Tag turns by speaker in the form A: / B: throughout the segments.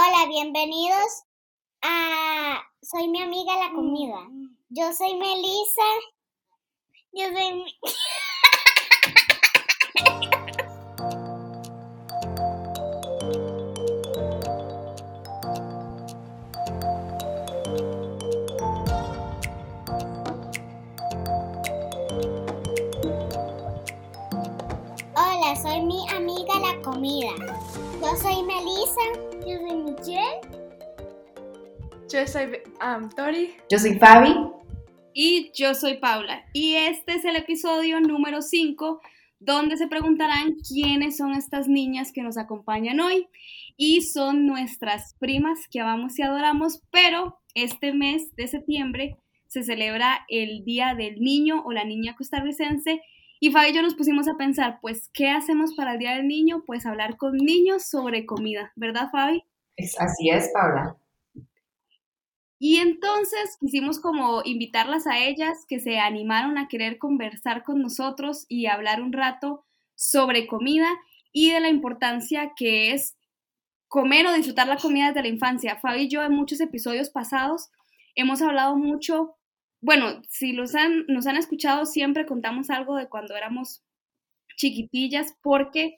A: Hola, bienvenidos a Soy mi amiga la comida. Yo soy Melissa. Yo soy Hola, soy mi amiga la comida. Yo soy Melissa. Yo soy Michelle.
B: Yo soy um, Tori.
C: Yo soy Fabi.
D: Y yo soy Paula. Y este es el episodio número 5, donde se preguntarán quiénes son estas niñas que nos acompañan hoy. Y son nuestras primas que amamos y adoramos, pero este mes de septiembre se celebra el Día del Niño o la Niña Costarricense y Fabi y yo nos pusimos a pensar, pues, ¿qué hacemos para el Día del Niño? Pues hablar con niños sobre comida, ¿verdad, Fabi?
C: Así es, Paula.
D: Y entonces quisimos como invitarlas a ellas que se animaron a querer conversar con nosotros y hablar un rato sobre comida y de la importancia que es comer o disfrutar la comida desde la infancia. Fabi y yo en muchos episodios pasados hemos hablado mucho bueno, si los han, nos han escuchado, siempre contamos algo de cuando éramos chiquitillas, porque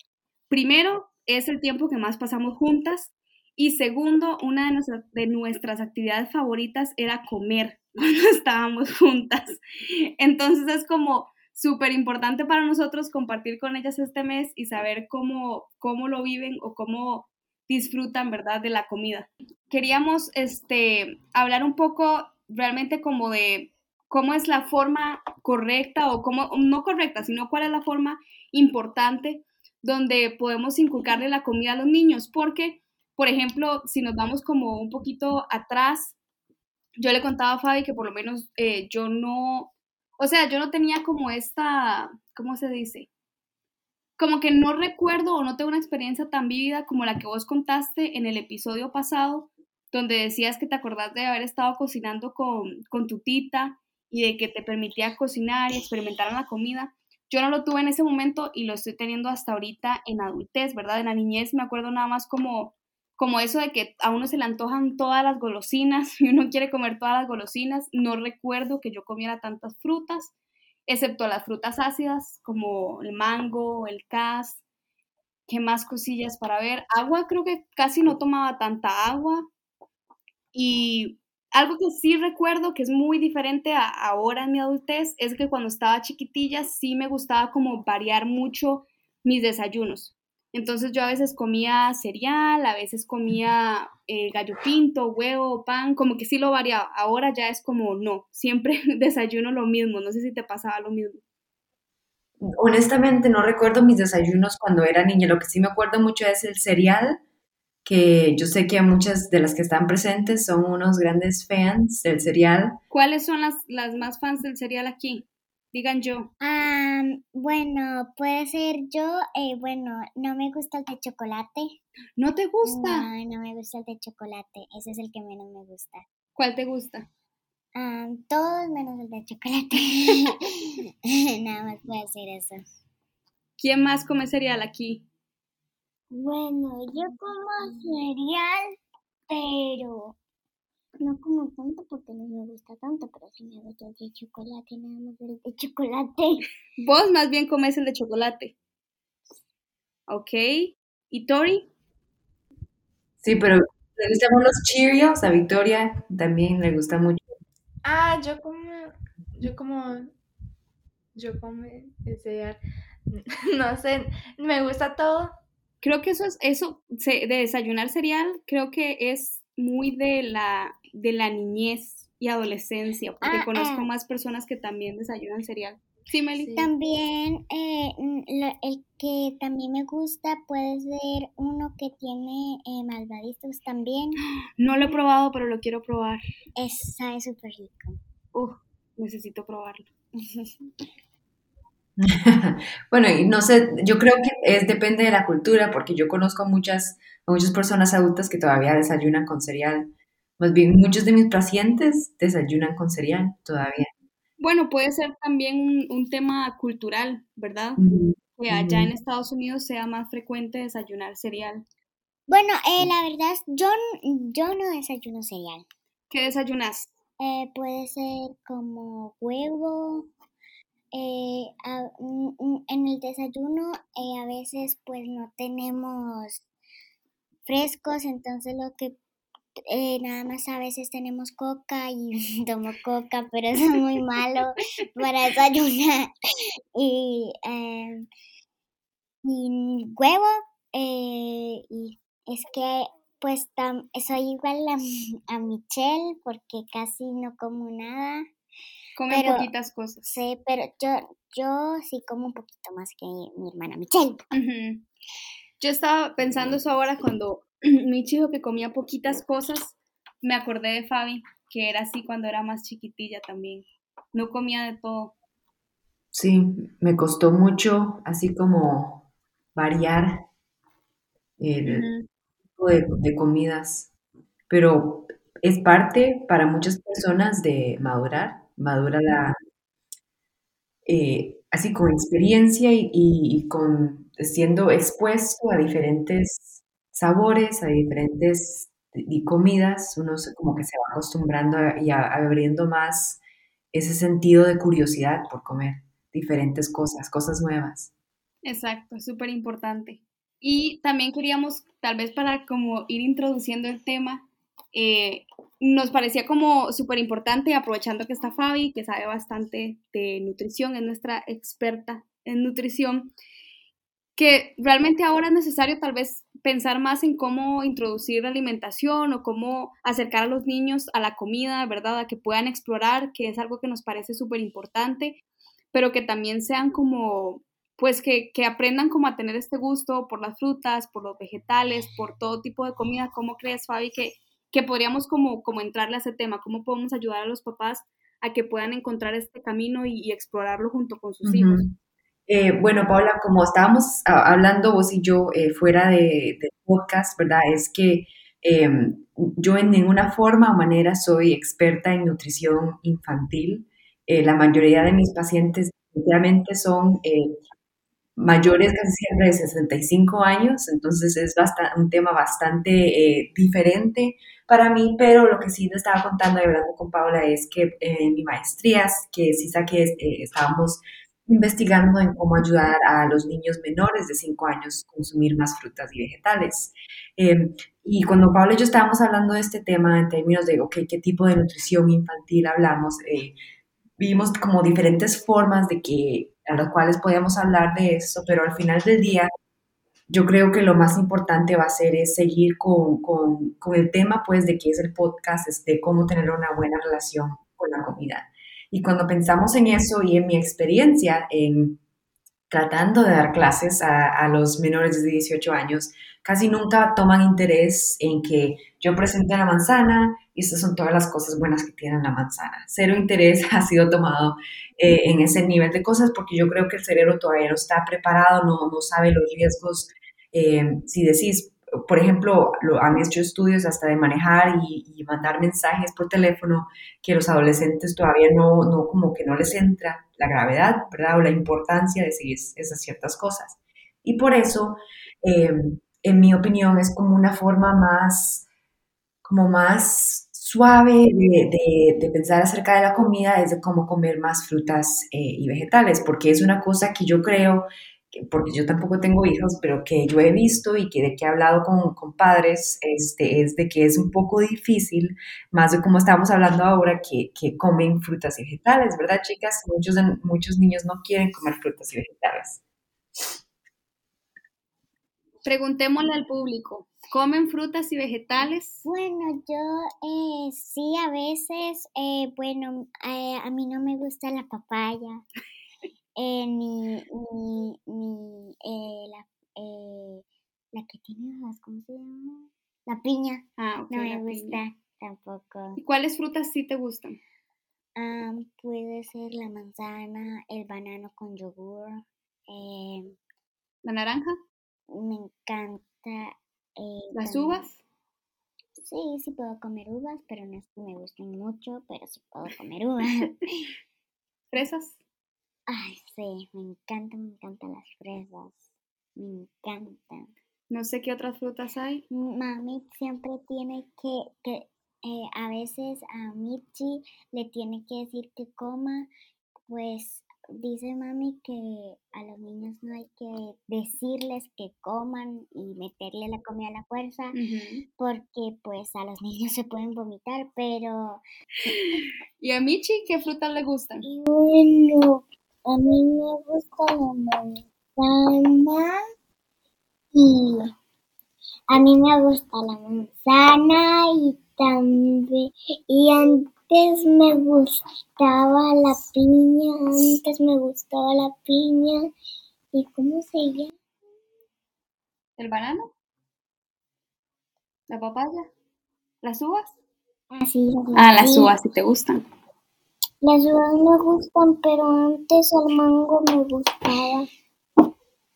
D: primero es el tiempo que más pasamos juntas y segundo, una de nuestras, de nuestras actividades favoritas era comer cuando estábamos juntas. Entonces es como súper importante para nosotros compartir con ellas este mes y saber cómo, cómo lo viven o cómo disfrutan, ¿verdad?, de la comida. Queríamos este, hablar un poco realmente como de cómo es la forma correcta o cómo, no correcta, sino cuál es la forma importante donde podemos inculcarle la comida a los niños, porque, por ejemplo, si nos vamos como un poquito atrás, yo le contaba a Fabi que por lo menos eh, yo no, o sea, yo no tenía como esta, ¿cómo se dice? Como que no recuerdo o no tengo una experiencia tan vívida como la que vos contaste en el episodio pasado, donde decías que te acordás de haber estado cocinando con, con tu tita y de que te permitía cocinar y experimentar en la comida. Yo no lo tuve en ese momento y lo estoy teniendo hasta ahorita en adultez, ¿verdad? En la niñez me acuerdo nada más como, como eso de que a uno se le antojan todas las golosinas y uno quiere comer todas las golosinas. No recuerdo que yo comiera tantas frutas, excepto las frutas ácidas como el mango, el cas. ¿Qué más cosillas para ver? Agua, creo que casi no tomaba tanta agua. Y algo que sí recuerdo que es muy diferente a ahora en mi adultez es que cuando estaba chiquitilla sí me gustaba como variar mucho mis desayunos. Entonces yo a veces comía cereal, a veces comía eh, gallo pinto, huevo, pan, como que sí lo variaba. Ahora ya es como no, siempre desayuno lo mismo. No sé si te pasaba lo mismo.
C: Honestamente no recuerdo mis desayunos cuando era niña. Lo que sí me acuerdo mucho es el cereal que yo sé que muchas de las que están presentes son unos grandes fans del cereal.
D: ¿Cuáles son las, las más fans del cereal aquí? Digan yo.
A: bueno, puede ser yo. Eh, bueno, no me gusta el de chocolate.
D: ¿No te gusta?
A: No, no me gusta el de chocolate. Ese es el que menos me gusta.
D: ¿Cuál te gusta?
A: todos menos el de chocolate. Nada más puedo decir eso.
D: ¿Quién más come cereal aquí?
A: Bueno, yo como cereal, pero no como tanto porque no me gusta tanto, pero sí me gusta el de chocolate, nada más el de chocolate.
D: Vos más bien comes el de chocolate. Ok. ¿Y Tori?
C: Sí, pero le gustan los Cheerios, a Victoria también le gusta mucho.
B: Ah, yo como, yo como, yo como cereal, no sé, me gusta todo,
D: creo que eso es, eso de desayunar cereal, creo que es muy de la, de la niñez y adolescencia, porque ah, conozco ah. más personas que también desayunan cereal. Sí, Meli.
A: También eh, el que también me gusta puede ser uno que tiene eh, malvaditos también.
D: No lo he probado, pero lo quiero probar.
A: Es, sabe súper rico.
D: Uf, necesito probarlo.
C: bueno, y no sé, yo creo que es depende de la cultura, porque yo conozco muchas, muchas personas adultas que todavía desayunan con cereal. Más bien, muchos de mis pacientes desayunan con cereal todavía.
D: Bueno, puede ser también un, tema cultural, ¿verdad? Que allá en Estados Unidos sea más frecuente desayunar cereal.
A: Bueno, eh, la verdad, yo, yo no desayuno cereal.
D: ¿Qué desayunas?
A: Eh, puede ser como huevo. eh, a- mm, mm, en el desayuno eh, a veces pues no tenemos frescos, entonces lo que eh, nada más a veces tenemos coca y tomo coca, pero eso es muy malo para desayunar. Y, em, y huevo, eh, y es que pues tam- soy igual a, a Michelle porque casi no como nada. Pero-
D: poquitas cosas.
A: Sí, pero yo, yo sí como un poquito más que mi hermana Michelle.
D: Yo estaba pensando eso ahora cuando mi dijo que comía poquitas cosas. Me acordé de Fabi, que era así cuando era más chiquitilla también. No comía de todo.
C: Sí, me costó mucho así como variar el tipo de, de comidas, pero es parte para muchas personas de madurar, madura la, eh, así con experiencia y, y- y con siendo expuesto a diferentes sabores, a diferentes y comidas, uno como que se va acostumbrando y abriendo más ese sentido de curiosidad por comer diferentes cosas, cosas nuevas.
D: Exacto, súper importante. Y también queríamos, tal vez para como ir introduciendo el tema, eh, nos parecía como súper importante, aprovechando que está Fabi, que sabe bastante de nutrición, es nuestra experta en nutrición, que realmente ahora es necesario tal vez pensar más en cómo introducir la alimentación o cómo acercar a los niños a la comida, ¿verdad? A que puedan explorar, que es algo que nos parece súper importante, pero que también sean como pues que, que aprendan como a tener este gusto por las frutas, por los vegetales, por todo tipo de comida. ¿Cómo crees, Fabi, que, que podríamos como, como entrarle a ese tema? ¿Cómo podemos ayudar a los papás a que puedan encontrar este camino y, y explorarlo junto con sus hijos?
C: Eh, bueno, Paula, como estábamos ah, hablando vos y yo eh, fuera de, podcast, ¿verdad? Es que eh, yo en ninguna forma o manera soy experta en nutrición infantil. Eh, la mayoría de mis pacientes definitivamente son mayores casi siempre de 65 años, entonces es basta- un tema bastante diferente para mí, pero lo que sí le estaba contando y hablando con Paula es que en mi maestrías, que sí saqué, estábamos investigando en cómo ayudar a los niños menores de 5 años a consumir más frutas y vegetales. Eh, y cuando Paula y yo estábamos hablando de este tema en términos de, ok, ¿qué tipo de nutrición infantil hablamos? Eh, vimos como diferentes formas de que, a las cuales podíamos hablar de eso, pero al final del día, yo creo que lo más importante va a ser es seguir con, con, con el tema, pues, de que es el podcast, es de cómo tener una buena relación con la comida. Y cuando pensamos en eso y en mi experiencia en tratando de dar clases a, los menores de 18 años, casi nunca toman interés en que yo presente la manzana y estas son todas las cosas buenas que tiene la manzana. Cero interés ha sido tomado eh, en ese nivel de cosas porque yo creo que el cerebro todavía no está preparado, no, no sabe los riesgos. Eh, si decís, por ejemplo, lo, han hecho estudios hasta de manejar y, y, mandar mensajes por teléfono que los adolescentes todavía no, no, como que no les entra la gravedad, ¿verdad? O la importancia de seguir esas ciertas cosas. Y por eso, eh, en mi opinión, es como una forma más, como más suave de, de, de, pensar acerca de la comida, es de cómo comer más frutas eh, y vegetales, porque es una cosa que yo creo porque yo tampoco tengo hijos, pero que yo he visto y que de que he hablado con, con padres, este, es de que es un poco difícil, más de como estamos hablando ahora, que, que comen frutas y vegetales, ¿verdad, chicas? Muchos, muchos niños no quieren comer frutas y vegetales.
D: Preguntémosle al público, ¿comen frutas y vegetales?
A: Bueno, yo eh, sí, a veces, eh, bueno, eh, a mí no me gusta la papaya. Eh, ni, ni, ni eh, la, eh, la que tiene hojas, ¿cómo se llama? La piña.
D: Ah, okay,
A: no me gusta
D: piña.
A: tampoco.
D: ¿Y cuáles frutas sí te gustan?
A: Um, puede ser la manzana, el banano con yogur. Eh,
D: ¿La naranja?
A: me encanta. Eh,
D: ¿Las
A: también.
D: uvas?
A: Sí, sí puedo comer uvas, pero no es que me gusten mucho, pero sí puedo comer uvas.
D: ¿Fresas?
A: Ay, sí, me encantan, me encantan las fresas. Me encantan.
D: No sé qué otras frutas hay.
A: Mami siempre tiene que, que eh, a veces a Michi le tiene que decir que coma, pues dice mami que a los niños no hay que decirles que coman y meterle la comida a la fuerza, porque pues a los niños se pueden vomitar, pero...
D: ¿Y a Michi qué frutas le gustan?
A: Bueno, a mí me gusta la manzana y a mí me gusta la manzana y también y antes me gustaba la piña, antes me gustaba la piña. Y cómo se llama
D: el banano, la papaya, las uvas.
A: Ah, sí,
D: ah las uvas, si te gustan.
A: Las uvas me gustan, pero antes el mango me gustaba.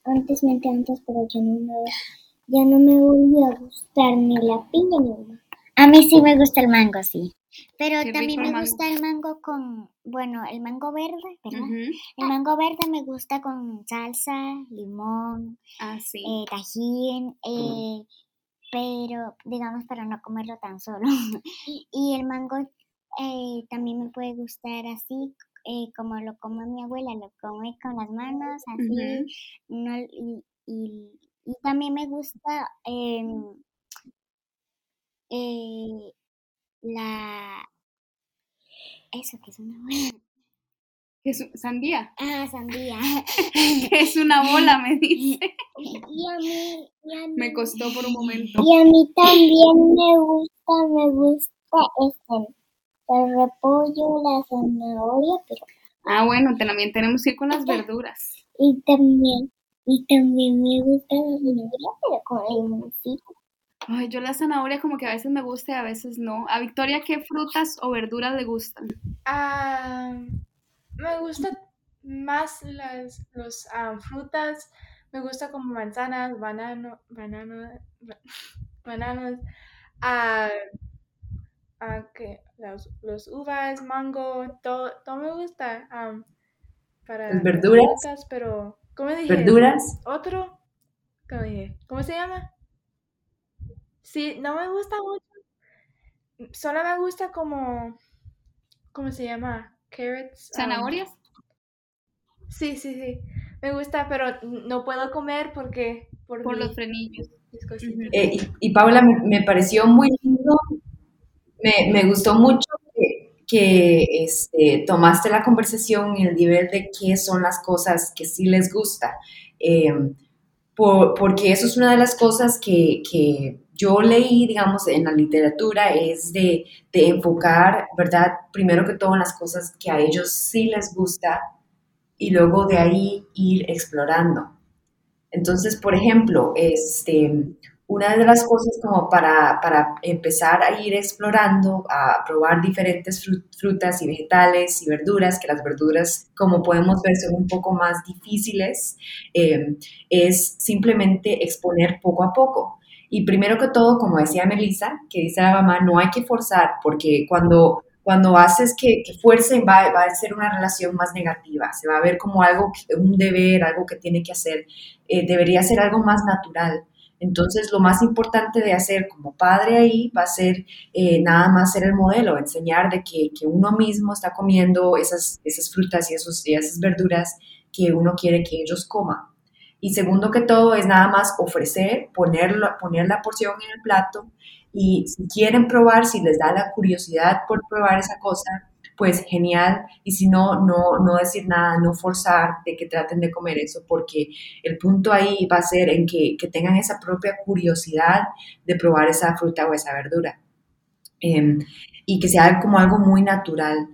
A: Antes me antes, pero ya no me, ya no me volvió a gustar ni la piña ni el mango. A mí sí me gusta el mango, sí. Pero también me gusta el mango con, bueno, el mango verde, ¿verdad? El mango verde me gusta con salsa, limón,
D: ah, sí.
A: eh, tajín, eh, pero digamos para no comerlo tan solo. y el mango eh, también me puede gustar así, eh, como lo come mi abuela, lo come con las manos, así. no, y, y, también me gusta em, eh, la... Eso que es una bola.
D: es sandía?
A: Ah, sandía.
D: es una bola, me dice.
A: Y a, mí, y a mí,
D: Me costó por un momento.
A: Y a mí también me gusta, me gusta este el repollo, la zanahoria, pero...
D: Ah, bueno, también tenemos que ir con las verduras.
A: Y también, y también me gusta la zanahoria, pero con limoncito.
D: Ay, yo la zanahoria como que a veces me gusta y a veces no. A Victoria, ¿qué frutas o verduras le gustan?
B: Ah, me gustan más las los, frutas. Me gusta como manzanas, banano, banano, bananos, ah, ah, que los, los, uvas, mango, todo, todo me gusta. para
C: las verduras.
B: pero, ¿cómo dije?
C: Verduras.
B: Otro, ¿cómo dije? ¿Cómo se llama? Sí, no me gusta mucho. Solo me gusta como. ¿Cómo se llama? Carrots.
D: Um, ¿Zanahorias?
B: sí, sí, sí. Me gusta, pero no puedo comer porque.
D: Por, los frenillos.
C: Eh, y, Paula, me, pareció muy lindo. Me, gustó mucho que, este, tomaste la conversación en el nivel de qué son las cosas que sí les gusta. Em, porque eso es una de las cosas que, yo leí, digamos, en la literatura, es de, enfocar, ¿verdad? Primero que todo en las cosas que a ellos sí les gusta y luego de ahí ir explorando. Entonces, por ejemplo, este, una de las cosas como para, para, empezar a ir explorando, a probar diferentes frutas y vegetales y verduras, que las verduras, como podemos ver, son un poco más difíciles, eh, es simplemente exponer poco a poco. Y primero que todo, como decía Melissa, que dice la mamá, no hay que forzar, porque cuando, cuando haces que, que fuercen va, va, a ser una relación más negativa, se va a ver como algo, un deber, algo que tiene que hacer, eh, debería ser algo más natural. Entonces, lo más importante de hacer como padre ahí va a ser eh, nada más ser el modelo, enseñar de que, que, uno mismo está comiendo esas, esas frutas y, y esas verduras que uno quiere que ellos coman. Y segundo que todo es nada más ofrecer, ponerlo, poner la porción en el plato y si quieren probar, si les da la curiosidad por probar esa cosa, pues genial. Y si no, no, no decir nada, no forzar de que traten de comer eso, porque el punto ahí va a ser en que, que tengan esa propia curiosidad de probar esa fruta o esa verdura. Em, y que sea como algo muy natural.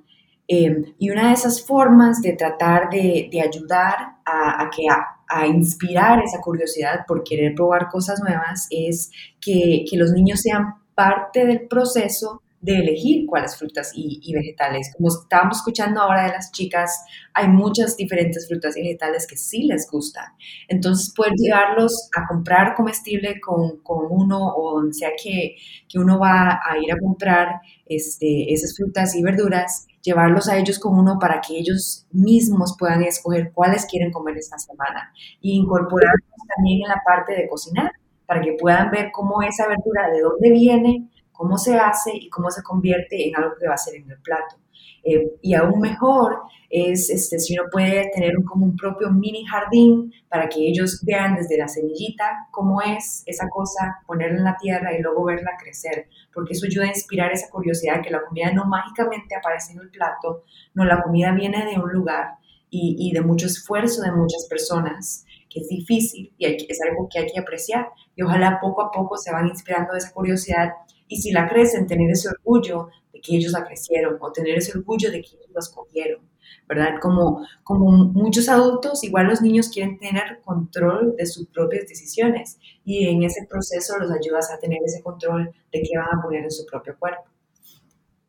C: Em, y una de esas formas de tratar de, de ayudar a, a que a, a, inspirar esa curiosidad por querer probar cosas nuevas es que, que los niños sean parte del proceso de elegir cuáles frutas y, vegetales. Como estábamos escuchando ahora de las chicas, hay muchas diferentes frutas y vegetales que sí les gustan. Entonces, poder llevarlos a comprar comestible con, con uno o donde sea que, que, uno va a ir a comprar este, esas frutas y verduras, llevarlos a ellos con uno para que ellos mismos puedan escoger cuáles quieren comer esta semana y incorporarlos también en la parte de cocinar para que puedan ver cómo esa verdura, de dónde viene, cómo se hace y cómo se convierte en algo que va a ser en el plato. Eh, y aún mejor es este, si uno puede tener un, como un propio mini jardín para que ellos vean desde la semillita cómo es esa cosa, ponerla en la tierra y luego verla crecer, porque eso ayuda a inspirar esa curiosidad que la comida no mágicamente aparece en el plato, no, la comida viene de un lugar y, de mucho esfuerzo de muchas personas que es difícil y es algo que hay que apreciar y ojalá poco a poco se van inspirando de esa curiosidad y si la crecen, tener ese orgullo de que ellos la crecieron o tener ese orgullo de que ellos la escogieron, ¿verdad? Como, como muchos adultos, igual los niños quieren tener control de sus propias decisiones y en ese proceso los ayudas a tener ese control de qué van a poner en su propio cuerpo.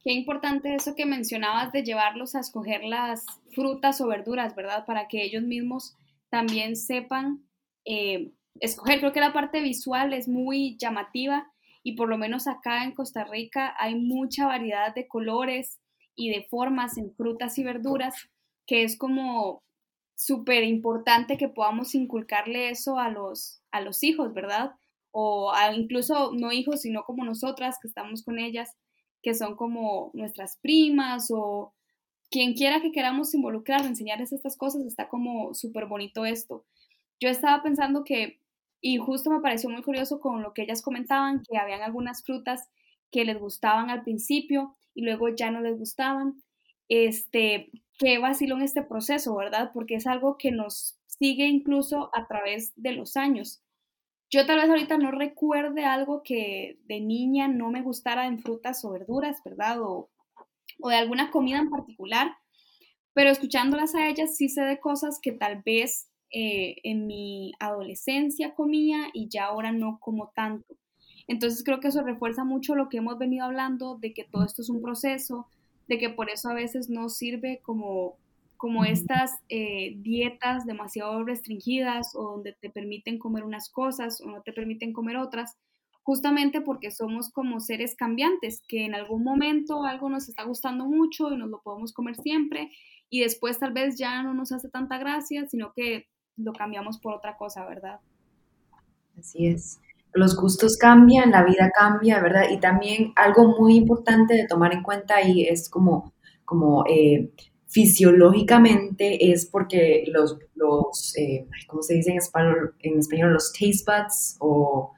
D: Qué importante eso que mencionabas de llevarlos a escoger las frutas o verduras, ¿verdad? Para que ellos mismos también sepan eh, escoger. Creo que la parte visual es muy llamativa y por lo menos acá en Costa Rica hay mucha variedad de colores y de formas en frutas y verduras, que es como súper importante que podamos inculcarle eso a los, a los hijos, ¿verdad? O incluso no hijos, sino como nosotras que estamos con ellas, que son como nuestras primas o quien quiera que queramos involucrar, enseñarles estas cosas, está como súper bonito esto. Yo estaba pensando que y justo me pareció muy curioso con lo que ellas comentaban, que habían algunas frutas que les gustaban al principio y luego ya no les gustaban. Este, qué en este proceso, ¿verdad? Porque es algo que nos sigue incluso a través de los años. Yo tal vez ahorita no recuerde algo que de niña no me gustara en frutas o verduras, ¿verdad? O, o de alguna comida en particular, pero escuchándolas a ellas sí sé de cosas que tal vez eh, en mi adolescencia comía y ya ahora no como tanto. Entonces creo que eso refuerza mucho lo que hemos venido hablando, de que todo esto es un proceso, de que por eso a veces no sirve como, como estas eh, dietas demasiado restringidas o donde te permiten comer unas cosas o no te permiten comer otras, justamente porque somos como seres cambiantes, que en algún momento algo nos está gustando mucho y nos lo podemos comer siempre y después tal vez ya no nos hace tanta gracia, sino que lo cambiamos por otra cosa, ¿verdad?
C: Así es. Los gustos cambian, la vida cambia, ¿verdad? Y también algo muy importante de tomar en cuenta ahí es como, como eh, fisiológicamente es porque los, los eh, ¿cómo se dice en español? En español los taste buds o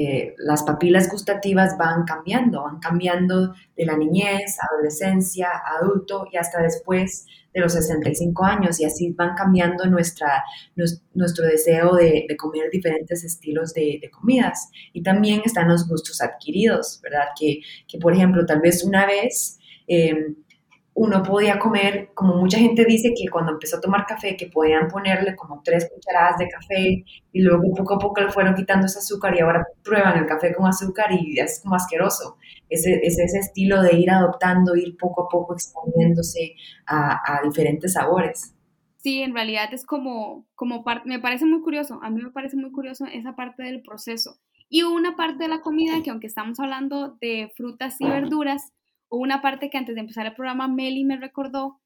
C: eh, las papilas gustativas van cambiando, van cambiando de la niñez, adolescencia, adulto y hasta después de los 65 años y así van cambiando nuestra, nuestro deseo de, comer diferentes estilos de, comidas. Y también están los gustos adquiridos, ¿verdad? Que, que por ejemplo, tal vez una vez... Eh, uno podía comer, como mucha gente dice que cuando empezó a tomar café, que podían ponerle como tres cucharadas de café y luego poco a poco le fueron quitando ese azúcar y ahora prueban el café con azúcar y es como asqueroso. Es, ese estilo de ir adoptando, ir poco a poco exponiéndose a, diferentes sabores.
D: Sí, en realidad es como, como parte, me parece muy curioso, a mí me parece muy curioso esa parte del proceso. Y una parte de la comida que aunque estamos hablando de frutas y verduras, hubo una parte que antes de empezar el programa Meli me recordó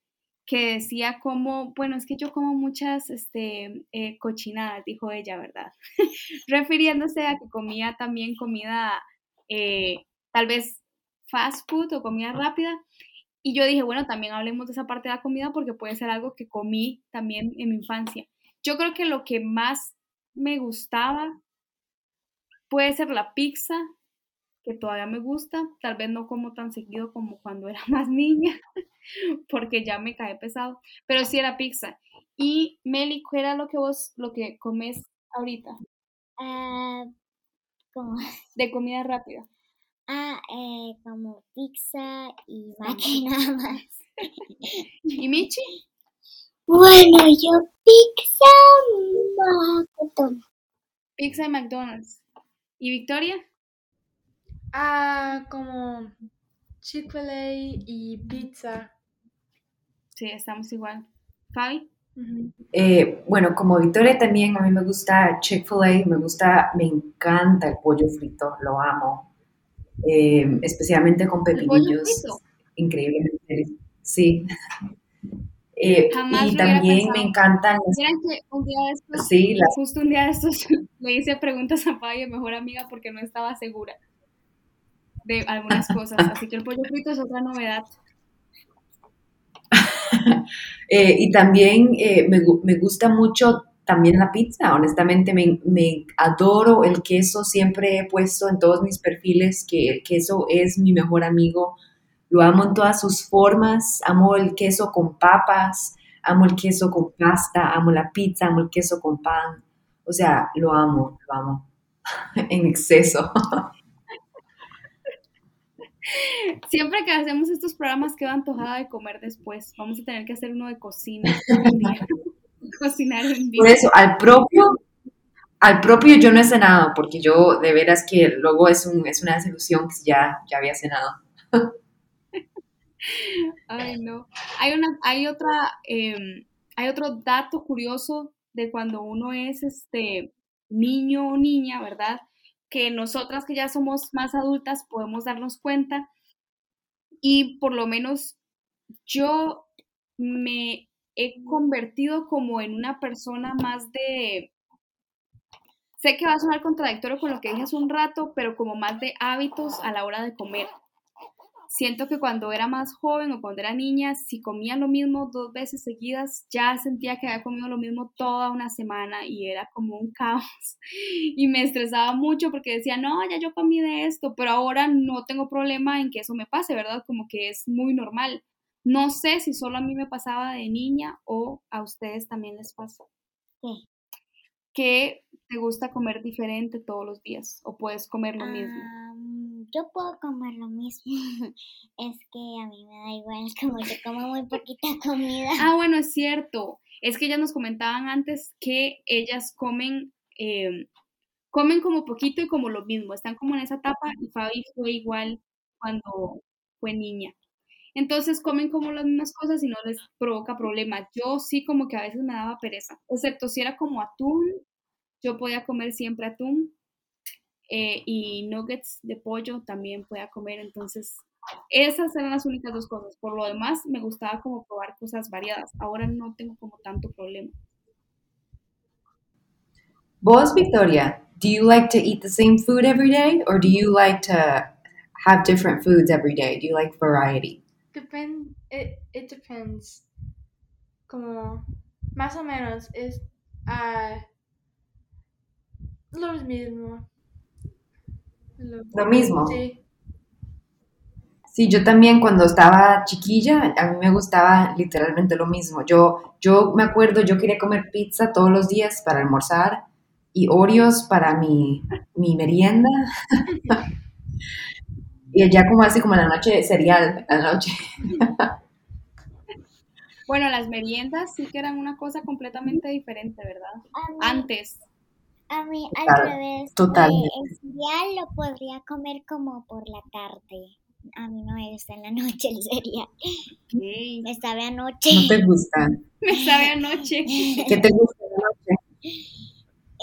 D: que decía como, bueno, es que yo como muchas este, eh, cochinadas, dijo ella, ¿verdad? Refiriéndose a que comía también comida, eh, tal vez fast food o comida rápida. Y yo dije, bueno, también hablemos de esa parte de la comida porque puede ser algo que comí también en mi infancia. Yo creo que lo que más me gustaba puede ser la pizza, que todavía me gusta, tal vez no como tan seguido como cuando era más niña, porque ya me cae pesado, pero sí era pizza. Y Meli, ¿qué era lo que vos, lo que comes ahorita?
A: Ah,
D: ¿Cómo? De comida rápida.
A: Ah, eh, como pizza y máquina más.
D: ¿Y Michi?
A: Bueno, yo pizza, McDonald's.
D: Pizza y McDonald's. ¿Y Victoria?
B: Ah, como Chick-fil-A y pizza.
D: Sí, estamos igual. ¿Fabi?
C: Eh, bueno, como Victoria también, a mí me gusta Chick-fil-A, me gusta, me encanta el pollo frito, lo amo. Eh, especialmente con pepinillos. Increíblemente. Sí. Eh,
D: Jamás
C: y también me encantan,
D: Miren que un día de estos,
C: sí, las
D: justo un día de estos, le hice preguntas a Pablo, mi mejor amiga, porque no estaba segura de algunas cosas. Así que el pollo frito es otra novedad.
C: Eh, y también eh, me, me gusta mucho también la pizza, honestamente me, me adoro el queso, siempre he puesto en todos mis perfiles que el queso es mi mejor amigo, lo amo en todas sus formas, amo el queso con papas, amo el queso con pasta, amo la pizza, amo el queso con pan, o sea, lo amo, lo amo en exceso.
D: Siempre que hacemos estos programas quedo antojada de comer después. Vamos a tener que hacer uno de cocina un día. Cocinar en vivo.
C: Por eso, al propio, al propio yo no he cenado, porque yo de veras que luego es, un, es una desilusión que ya, ya había cenado.
D: Ay, no. Hay una, hay otra, eh, hay otro dato curioso de cuando uno es este niño o niña, ¿verdad? Que nosotras que ya somos más adultas podemos darnos cuenta. Y por lo menos yo me he convertido como en una persona más de. Sé que va a sonar contradictorio con lo que dije hace un rato, pero como más de hábitos a la hora de comer siento que cuando era más joven o cuando era niña, si comía lo mismo dos veces seguidas, ya sentía que había comido lo mismo toda una semana y era como un caos. Y me estresaba mucho porque decía, no, ya yo comí de esto, pero ahora no tengo problema en que eso me pase, ¿verdad? Como que es muy normal. No sé si solo a mí me pasaba de niña o a ustedes también les pasa.
A: ¿Qué?
D: Que te gusta comer diferente todos los días o puedes comer lo mismo.
A: Yo puedo comer lo mismo. es que a mí me da igual, como yo como muy poquita comida.
D: Ah, bueno, es cierto. Es que ellas nos comentaban antes que ellas comen, eh, comen como poquito y como lo mismo. Están como en esa etapa y Fabi fue igual cuando fue niña. Entonces comen como las mismas cosas y no les provoca problema. Yo sí como que a veces me daba pereza, excepto si era como atún. Yo podía comer siempre atún eh, y nuggets de pollo también podía comer. Entonces esas eran las únicas dos cosas. Por lo demás, me gustaba como probar cosas variadas. Ahora no tengo como tanto problema.
C: Vos, Victoria, do you like to eat the same food every day or do you like to have different foods every day? Do you like variety?
B: Depend, it, it depends. Como, más o menos, es ah, lo mismo. Lo,
C: mismo.
B: Sí.
C: Sí, yo también cuando estaba chiquilla, a mí me gustaba literalmente lo mismo. Yo, yo me acuerdo, yo quería comer pizza todos los días para almorzar y Oreos para mi, mi merienda. y ya como así como en la noche cereal, a la noche.
D: Bueno, las meriendas sí que eran una cosa completamente diferente, ¿verdad? Antes.
A: A mí al
C: Claro,
A: revés.
C: totalmente.
A: eh, el cereal lo podría comer como por la tarde. A mí no me gusta en la noche el cereal. Me sabe anoche.
C: No te gusta.
D: Me sabe anoche.
C: ¿Qué te gusta en la noche?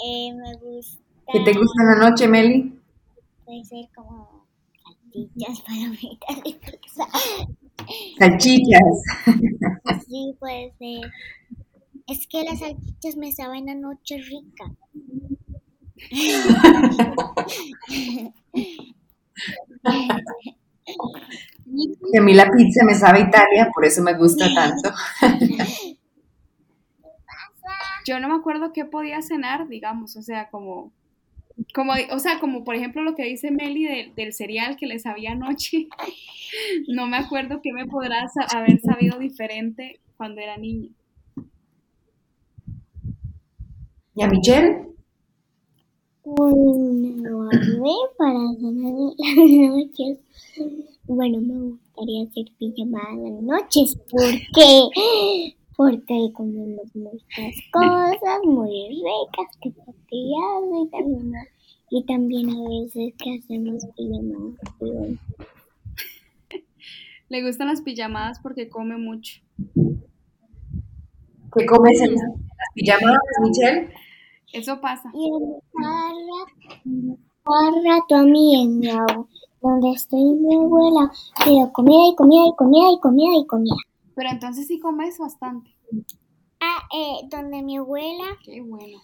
A: Eh, me gusta.
C: ¿Qué te gusta en la noche, Meli?
A: Puede ser como salchichas, palomitas y pizza.
C: Salchichas.
A: Sí, puede ser. Es que las salchichas me saben anoche rica.
C: Y a mí la pizza me sabe a Italia, por eso me gusta tanto.
D: Yo no me acuerdo qué podía cenar, digamos, o sea, como, como, o sea, como por ejemplo lo que dice Meli de- del cereal que le sabía anoche. No me acuerdo qué me podrá haber sabido diferente cuando era niña.
C: ¿Y a Michelle?
A: Bueno, a mí para cenar en las noches. Bueno, me gustaría hacer pijamada en las noches. ¿Por qué? Porque ahí comemos muchas cosas muy ricas que tortillas y también, y también a veces que hacemos pijamadas. bueno,
D: Le gustan las pijamadas porque come mucho.
C: ¿Qué comes en las las pijamadas, Michelle?
D: Eso pasa.
A: Y en mí en mi abu- donde estoy mi abuela, pido comida y comida y comida y comida y comida.
D: Pero entonces sí comes bastante.
A: Ah, eh, donde mi abuela
D: Qué bueno.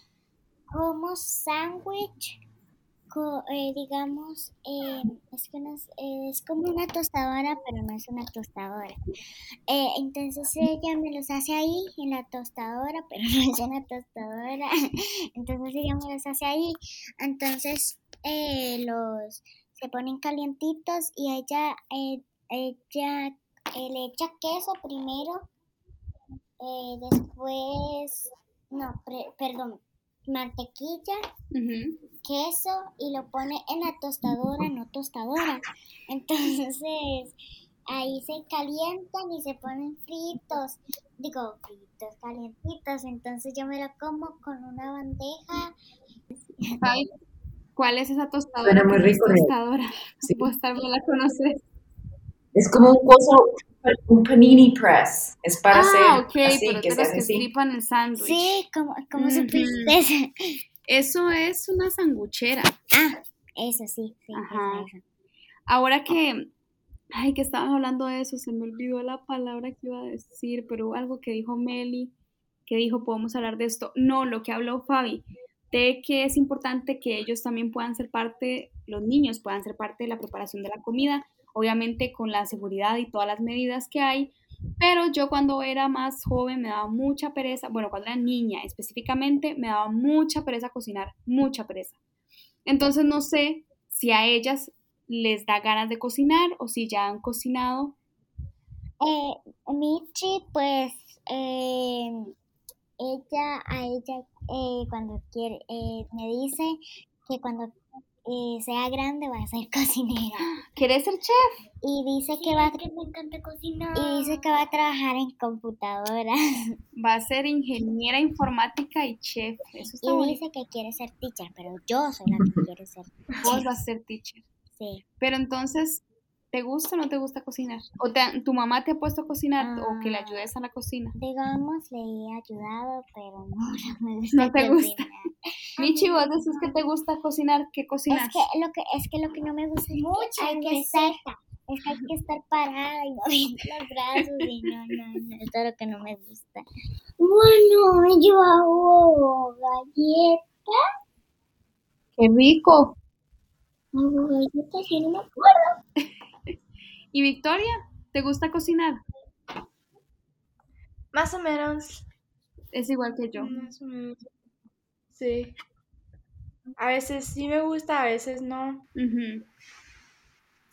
A: como sándwich, eh, digamos, eh, es, que no es, como una tostadora, pero no es una tostadora. Eh, entonces ella me los hace ahí en la tostadora, pero no es una tostadora. Entonces ella me los hace ahí. Entonces eh, los se ponen calientitos y ella, ella le echa queso primero, después, no, perdón, mantequilla. Queso y lo pone en la tostadora, no tostadora. Entonces ahí se calientan y se ponen fritos, digo fritos, calientitos. Entonces yo me lo como con una bandeja.
D: ¿cuál es esa tostadora?
C: Suena muy rico, Leo.
D: tostadora.
C: Sí.
D: Vos tal vez la conoces.
C: Es como un coso, un panini press. Es para
D: ah,
C: hacer así,
D: pero
C: que se
D: que
C: así.
D: flipan el sándwich.
A: Sí, como, como
D: Ujú.
A: supiste.
D: Eso es una sanguchera.
A: ah, eso sí, sí,
D: Ajá.
A: eso, eso.
D: Ahora que, ay, que estaban hablando de eso, se me olvidó la palabra que iba a decir, pero algo que dijo Meli, que dijo, podemos hablar de esto. No, lo que habló Fabi, de que es importante que ellos también puedan ser parte, los niños puedan ser parte de la preparación de la comida, obviamente con la seguridad y todas las medidas que hay. Pero yo cuando era más joven me daba mucha pereza, bueno, cuando era niña específicamente, me daba mucha pereza cocinar, mucha pereza. Entonces no sé si a ellas les da ganas de cocinar o si ya han cocinado.
A: Eh, Michi, pues, eh, ella, a ella, eh, cuando quiere, eh, me dice que cuando eh, sea grande va a ser cocinera.
D: ¿Quieres ser chef?
A: Y dice que va a,
B: me encanta cocinar.
A: y dice que va a trabajar en computadora.
D: Va a ser ingeniera informática y chef. Eso está
A: Y
D: bonito.
A: dice que quiere ser teacher, pero yo soy la que quiere ser
D: Vos vas a ser teacher.
A: Sí.
D: Pero entonces, ¿te gusta o no te gusta cocinar? ¿O te- tu mamá te ha puesto a cocinar o que le
A: Ah.
D: ayudes a la cocina?
A: Digamos, le he ayudado, pero no, no me gusta
D: No te gusta.
A: cocinar.
D: Michi, vos decís que te gusta cocinar. ¿Qué cocinas?
A: Es que lo que es que lo que no me gusta es que hay que estar, es que hay que estar parada y moviendo los brazos y no, no, no, es lo que no me gusta. Bueno, yo hago galletas,
D: ¡Qué rico!
A: hago galletas y no me acuerdo.
D: ¿Y Victoria? ¿Te gusta cocinar?
B: Más o menos.
D: Es igual que yo.
B: Más o menos. Sí. A veces sí me gusta, a veces no.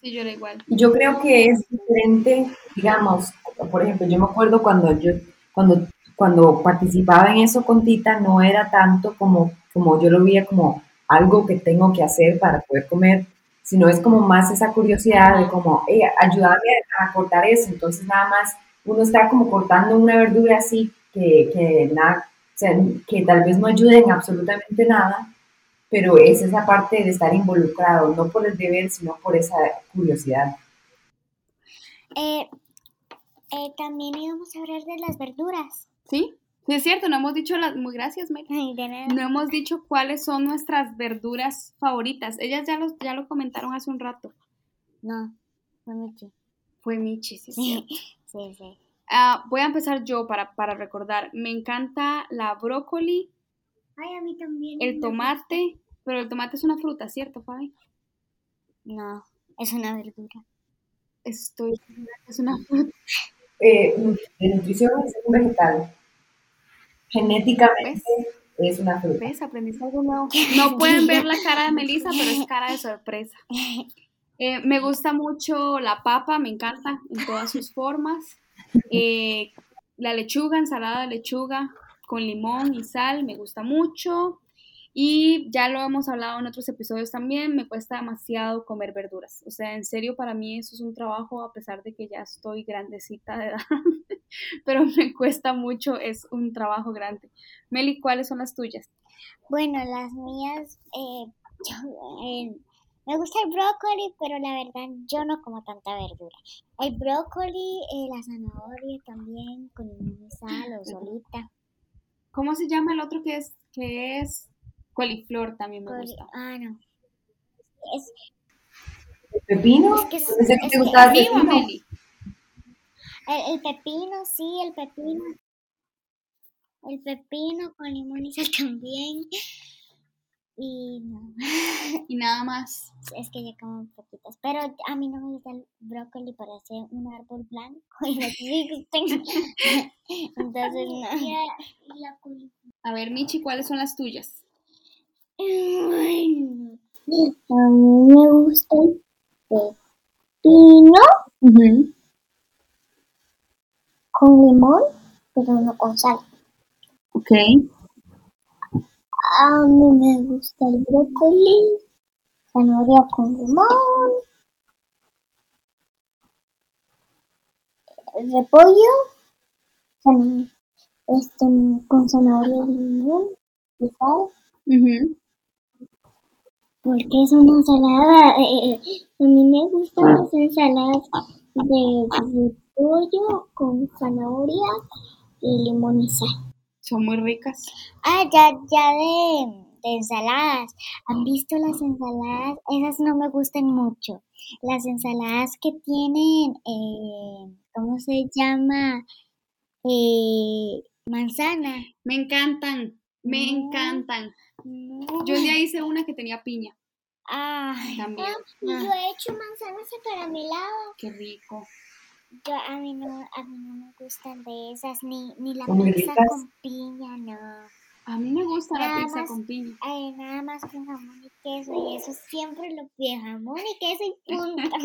D: Sí, yo era igual.
C: Yo creo que es diferente, digamos, por ejemplo, yo me acuerdo cuando yo, cuando, cuando participaba en eso con Tita, no era tanto como, como yo lo veía como algo que tengo que hacer para poder comer, sino es como más esa curiosidad de como, hey, ayúdame a cortar eso, entonces nada más uno está como cortando una verdura así que, que nada, o sea, que tal vez no ayude en absolutamente nada, pero es esa parte de estar involucrado, no por el deber, sino por esa curiosidad.
A: Eh, eh, también íbamos a hablar de las verduras.
D: ¿Sí? Sí, es cierto, no hemos dicho las... Muy gracias, Mel. No hemos dicho cuáles son nuestras verduras favoritas. Ellas ya, los, ya lo comentaron hace un rato.
A: No, fue Michi.
D: Fue Michi, sí, sí.
A: Sí, sí, sí.
D: Ah, voy a empezar yo para, para recordar. Me encanta la brócoli,
A: Ay, a mí también.
D: el tomate, pero el tomate es una fruta, ¿cierto, Fabi?
A: No, es una verdura.
D: Estoy es una fruta.
C: Eh, de nutrición es un vegetal. Genéticamente es una fruta.
D: ¿Ves? Aprendiste algo nuevo. No pueden ver la cara de Melissa, pero es cara de sorpresa. Eh, me gusta mucho la papa, me encanta en todas sus formas. Eh, la lechuga, ensalada de lechuga con limón y sal, me gusta mucho. Y ya lo hemos hablado en otros episodios también, me cuesta demasiado comer verduras. O sea, en serio, para mí eso es un trabajo, a pesar de que ya estoy grandecita de edad, pero me cuesta mucho, es un trabajo grande. Meli, ¿cuáles son las tuyas?
A: Bueno, las mías, eh, yo, eh, me gusta el brócoli, pero la verdad yo no como tanta verdura. El brócoli, eh, la zanahoria también, con sal o solita.
D: ¿Cómo se llama el otro que es, que es coliflor? También me gusta.
A: ah, no. Es,
C: ¿Pepino?
A: Es que es-
C: Pensé que te
A: que
C: gustaba el
D: Viva,
C: pepino.
D: Meli.
A: El, el pepino, sí, el pepino. El pepino con limón y sal también. Y no,
D: Y nada más.
A: es que ya como poquitos. Pero a mí no me gusta el brócoli para hacer un árbol blanco. Y chicos tengo- Entonces no.
D: A ver, Michi, ¿cuáles son las tuyas?
A: A mí me gusta el pepino con limón, pero no con sal.
D: Ok.
A: A mí me gusta el brócoli, zanahoria con limón, el repollo, este, con zanahoria y limón y sal, porque es una ensalada. eh, a mí me gustan las ensaladas de repollo con zanahoria y limón y sal.
D: Son muy ricas.
A: Ah, ya, ya de, de ensaladas. ¿Han visto las ensaladas? Esas no me gustan mucho. Las ensaladas que tienen, eh, ¿cómo se llama? Eh, manzana.
D: Me encantan. Me
A: No.
D: encantan.
A: No.
D: Yo un día hice una que tenía piña
A: Ay,
D: también.
A: yo he hecho manzanas acarameladas.
D: Qué rico.
A: Yo, a mí no, a mí no me gustan de esas, ni, ni la
C: ricas.
A: con piña, no.
D: A mí me gusta la pizza
A: más.
D: con piña.
A: Ay, nada más con jamón y queso, y eso siempre lo pide jamón y queso y punto.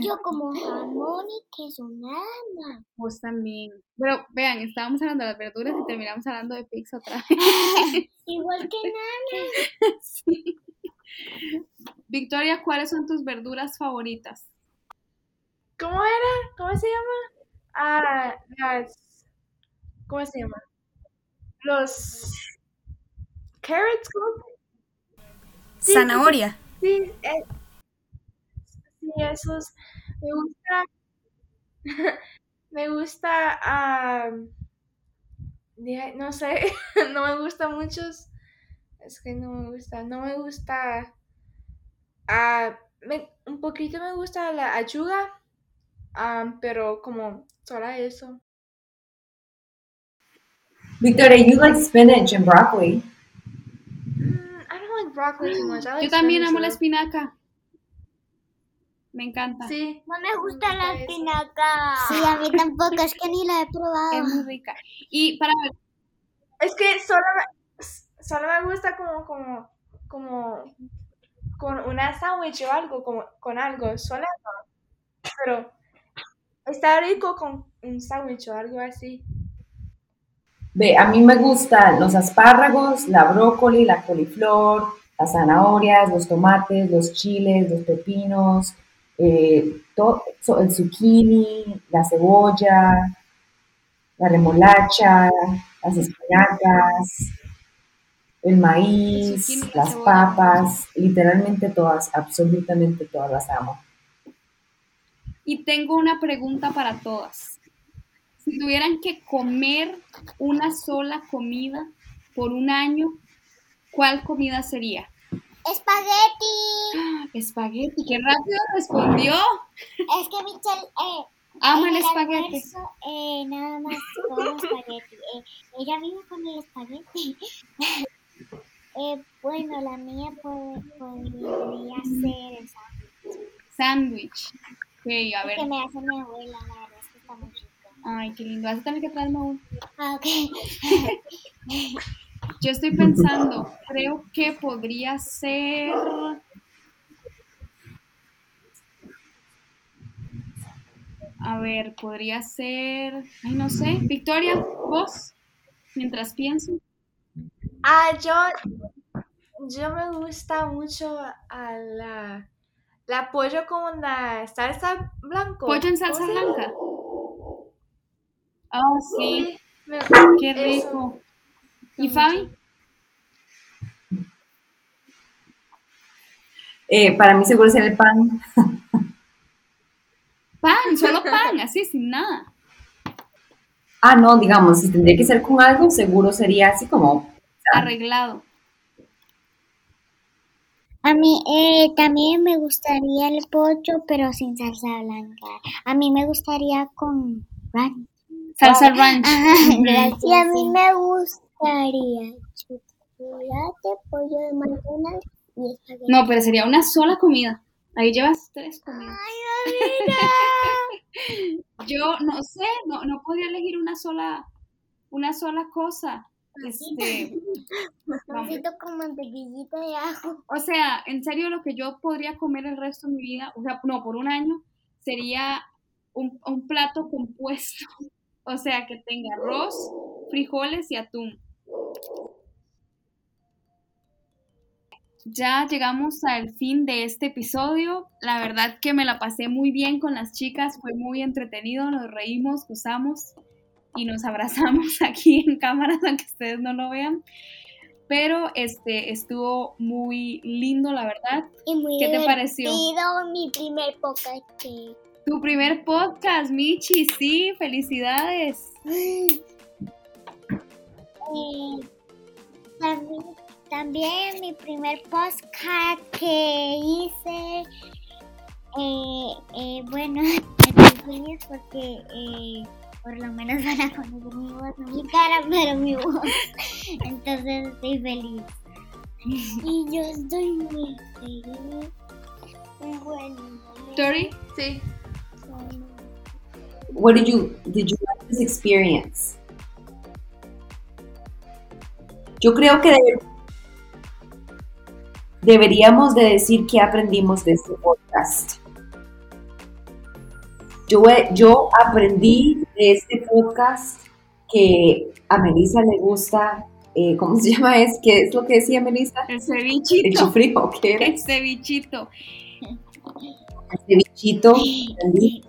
A: Yo como jamón y queso, nada más.
D: Vos también. Pero vean, estábamos hablando de las verduras y terminamos hablando de pizza otra vez.
A: Igual que nada.
D: Sí. Victoria, ¿cuáles son tus verduras favoritas?
B: ¿Cómo era? ¿Cómo se llama? Ah, las. ¿Cómo se llama? Los. Carrots, ¿cómo Sí,
D: Zanahoria.
B: Sí, eh, sí, esos. Me gusta. me gusta. de- no sé, no me gusta muchos. Es que no me gusta. No me gusta. me- un poquito me gusta la ayuda, ah, pero como solo eso.
C: Victoria, you like spinach and broccoli.
B: Mm, I don't like broccoli too much. I like
D: Yo también amo la espinaca. Me encanta.
B: Sí.
A: No me gusta
B: la
A: espinaca. Sí, a mí tampoco, es que ni la he probado.
D: Es muy rica. Y para ver,
B: Es que solo me, solo me gusta como, como, como, con una sándwich o algo, como, con algo, solo. Pero está rico con un sándwich o algo así.
C: Ve, a mí me gustan los espárragos, la brócoli, la coliflor, las zanahorias, los tomates, los chiles, los pepinos, eh, to- so- el zucchini, la cebolla, la remolacha, las espinacas, el maíz, las
D: cebolla.
C: papas, literalmente todas, absolutamente todas las amo.
D: y tengo una pregunta para todas. Si tuvieran que comer una sola comida por un año, ¿cuál comida sería?
A: Espagueti.
D: Espagueti, qué rápido respondió.
A: Es que Michelle, eh,
D: Ama el espagueti.
A: almuerzo, eh, nada más como espagueti. Eh, ella vive con el espagueti. eh, bueno, la mía po- podría ser esa.
D: Sándwich. Ok, a ver.
A: Que me hace mi abuela, la verdad es que está muy rica.
D: Ay, qué lindo. Vas a tener que traerme uno.
A: Ah, ok.
D: Yo estoy pensando, creo que podría ser. A ver, podría ser. Ay, no sé. Victoria, vos, mientras pienso.
B: Ah, yo, yo me gusta mucho a la, la pollo con la salsa blanco.
D: Pollo en
B: ¿Cómo
D: salsa blanca. Ah, sí,
B: Sí, me-
D: qué rico. ¿Y
B: mucho.
D: Fabi?
C: Eh, para mí seguro sería el pan.
D: Pan, solo pan, así, sin nada.
C: Ah, no, digamos, si tendría que ser con algo, seguro sería así como
D: Arreglado.
A: A mí eh, también me gustaría el pollo, pero sin salsa blanca. A mí me gustaría con ranch.
D: Salsa ranch.
A: Ajá,
D: Ujú.
A: gracias. Y a mí me gustaría chocolate, pollo de McDonald's y espagueti.
D: No, pero sería una sola comida. Ahí llevas tres comidas. Yo no sé, no, no podría elegir una sola, una sola cosa. Este,
A: con mantequillita de ajo.
D: o sea, en serio, lo que yo podría comer el resto de mi vida, o sea, no, por un año, sería un, un plato compuesto. O sea, que tenga arroz, frijoles y atún. Ya llegamos al fin de este episodio. La verdad que me la pasé muy bien con las chicas, fue muy entretenido, nos reímos, gozamos y nos abrazamos aquí en cámaras, aunque ustedes no lo vean. Pero este estuvo muy lindo, la verdad.
A: Y muy
D: ¿Qué te pareció?
A: mi primer podcast.
D: Tu primer podcast, Michi, sí, felicidades.
A: También, también mi primer podcast que hice. eh, eh, bueno, estoy feliz porque eh, por lo menos van a conocer mi voz, no mi cara, pero mi voz. Entonces estoy feliz. Y yo estoy muy feliz. Muy bueno.
D: Tori,
B: Sí.
C: What did you did you like this experience? Yo creo que debe- deberíamos de decir qué aprendimos de este podcast. Yo, yo aprendí de este podcast que a Melissa le gusta, eh, ¿cómo se llama? Es, ¿Qué es lo que decía Melissa?
D: el
C: El
D: cevichito.
C: chufrijo, ¿qué era?
D: El cevichito.
C: El cevichito. Aprendí,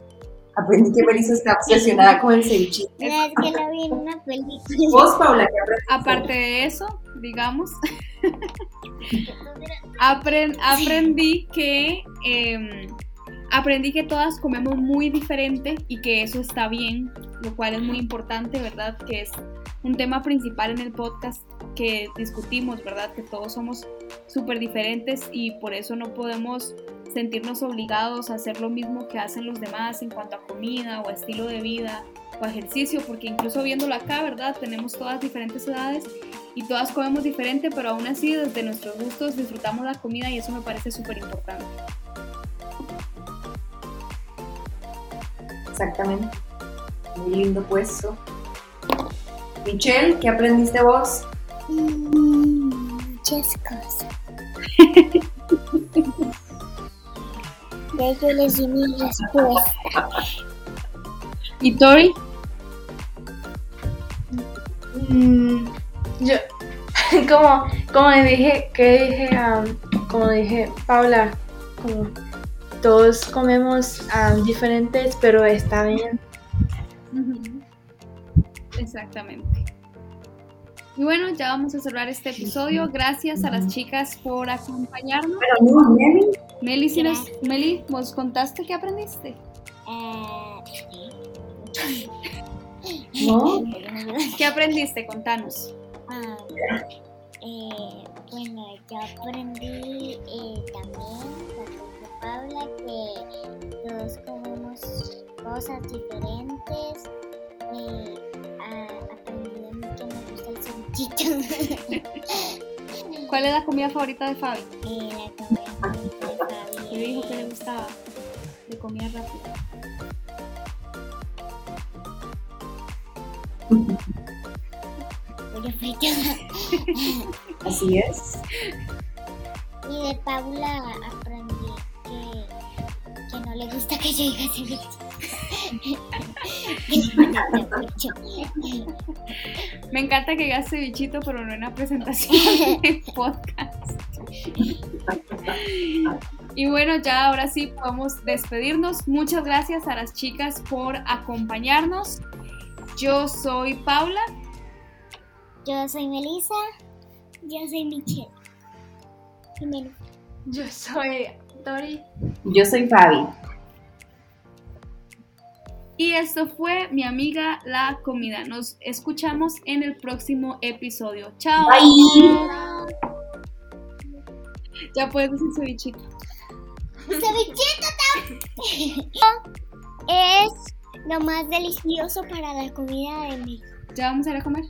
C: aprendí que Melissa está obsesionada con el.
A: Mira, es que lo vi en una película.
C: Vos, Paula, ¿qué aprendiste?
D: Aparte de eso, digamos, apren- aprendí que em, aprendí que todas comemos muy diferente y que eso está bien, lo cual es muy importante, ¿verdad? Que es un tema principal en el podcast que discutimos, ¿verdad? Que todos somos súper diferentes y por eso no podemos sentirnos obligados a hacer lo mismo que hacen los demás en cuanto a comida o a estilo de vida o a ejercicio, porque incluso viéndolo acá, ¿verdad? Tenemos todas diferentes edades y todas comemos diferente, pero aún así desde nuestros gustos disfrutamos la comida y eso me parece súper importante.
C: Exactamente. Muy lindo puesto. Michelle, ¿qué aprendiste vos?
A: Mm, Muchas cosas. Ya yo les di mi respuesta.
D: ¿Y Tori?
B: Mm, yo, como, como le dije, que dije, um, como dije, Paula, como todos comemos um, diferentes, pero está bien.
D: Exactamente. Y bueno, ya vamos a cerrar este episodio. Gracias a las chicas por acompañarnos.
C: Pero no, Nelly.
D: Meli, si nos- Meli, ¿vos contaste qué aprendiste?
A: Eh,
C: No.
D: ¿Qué aprendiste? Contanos.
A: ah, eh, bueno, yo aprendí eh, también, dijo Paula, que todos comemos cosas diferentes. Eh, ah, aprendí a mí que me gusta el cevichito.
D: ¿Cuál es la comida favorita de Fabi?
A: Eh, la comida favorita de Fabi
D: ¿Qué dijo que le gustaba? De comida rápida.
A: pollo frito.
C: Así es.
A: Y de Paula aprendí que, que no le gusta que yo diga ceviche.
D: Me encanta que digas cevichito, pero no en la presentación del podcast. Y bueno, ya ahora sí podemos despedirnos. Muchas gracias a las chicas por acompañarnos. Yo soy Paula.
A: Yo soy Melissa. Yo soy Michelle.
B: Yo soy Tori.
C: Yo soy Fabi.
D: Y esto fue mi amiga La Comida. Nos escuchamos en el próximo episodio. Chao.
C: Bye.
D: Ya puedes decir cevichito.
E: Cevichito también es lo más delicioso para la comida de México.
D: ¿Ya vamos a ir a comer?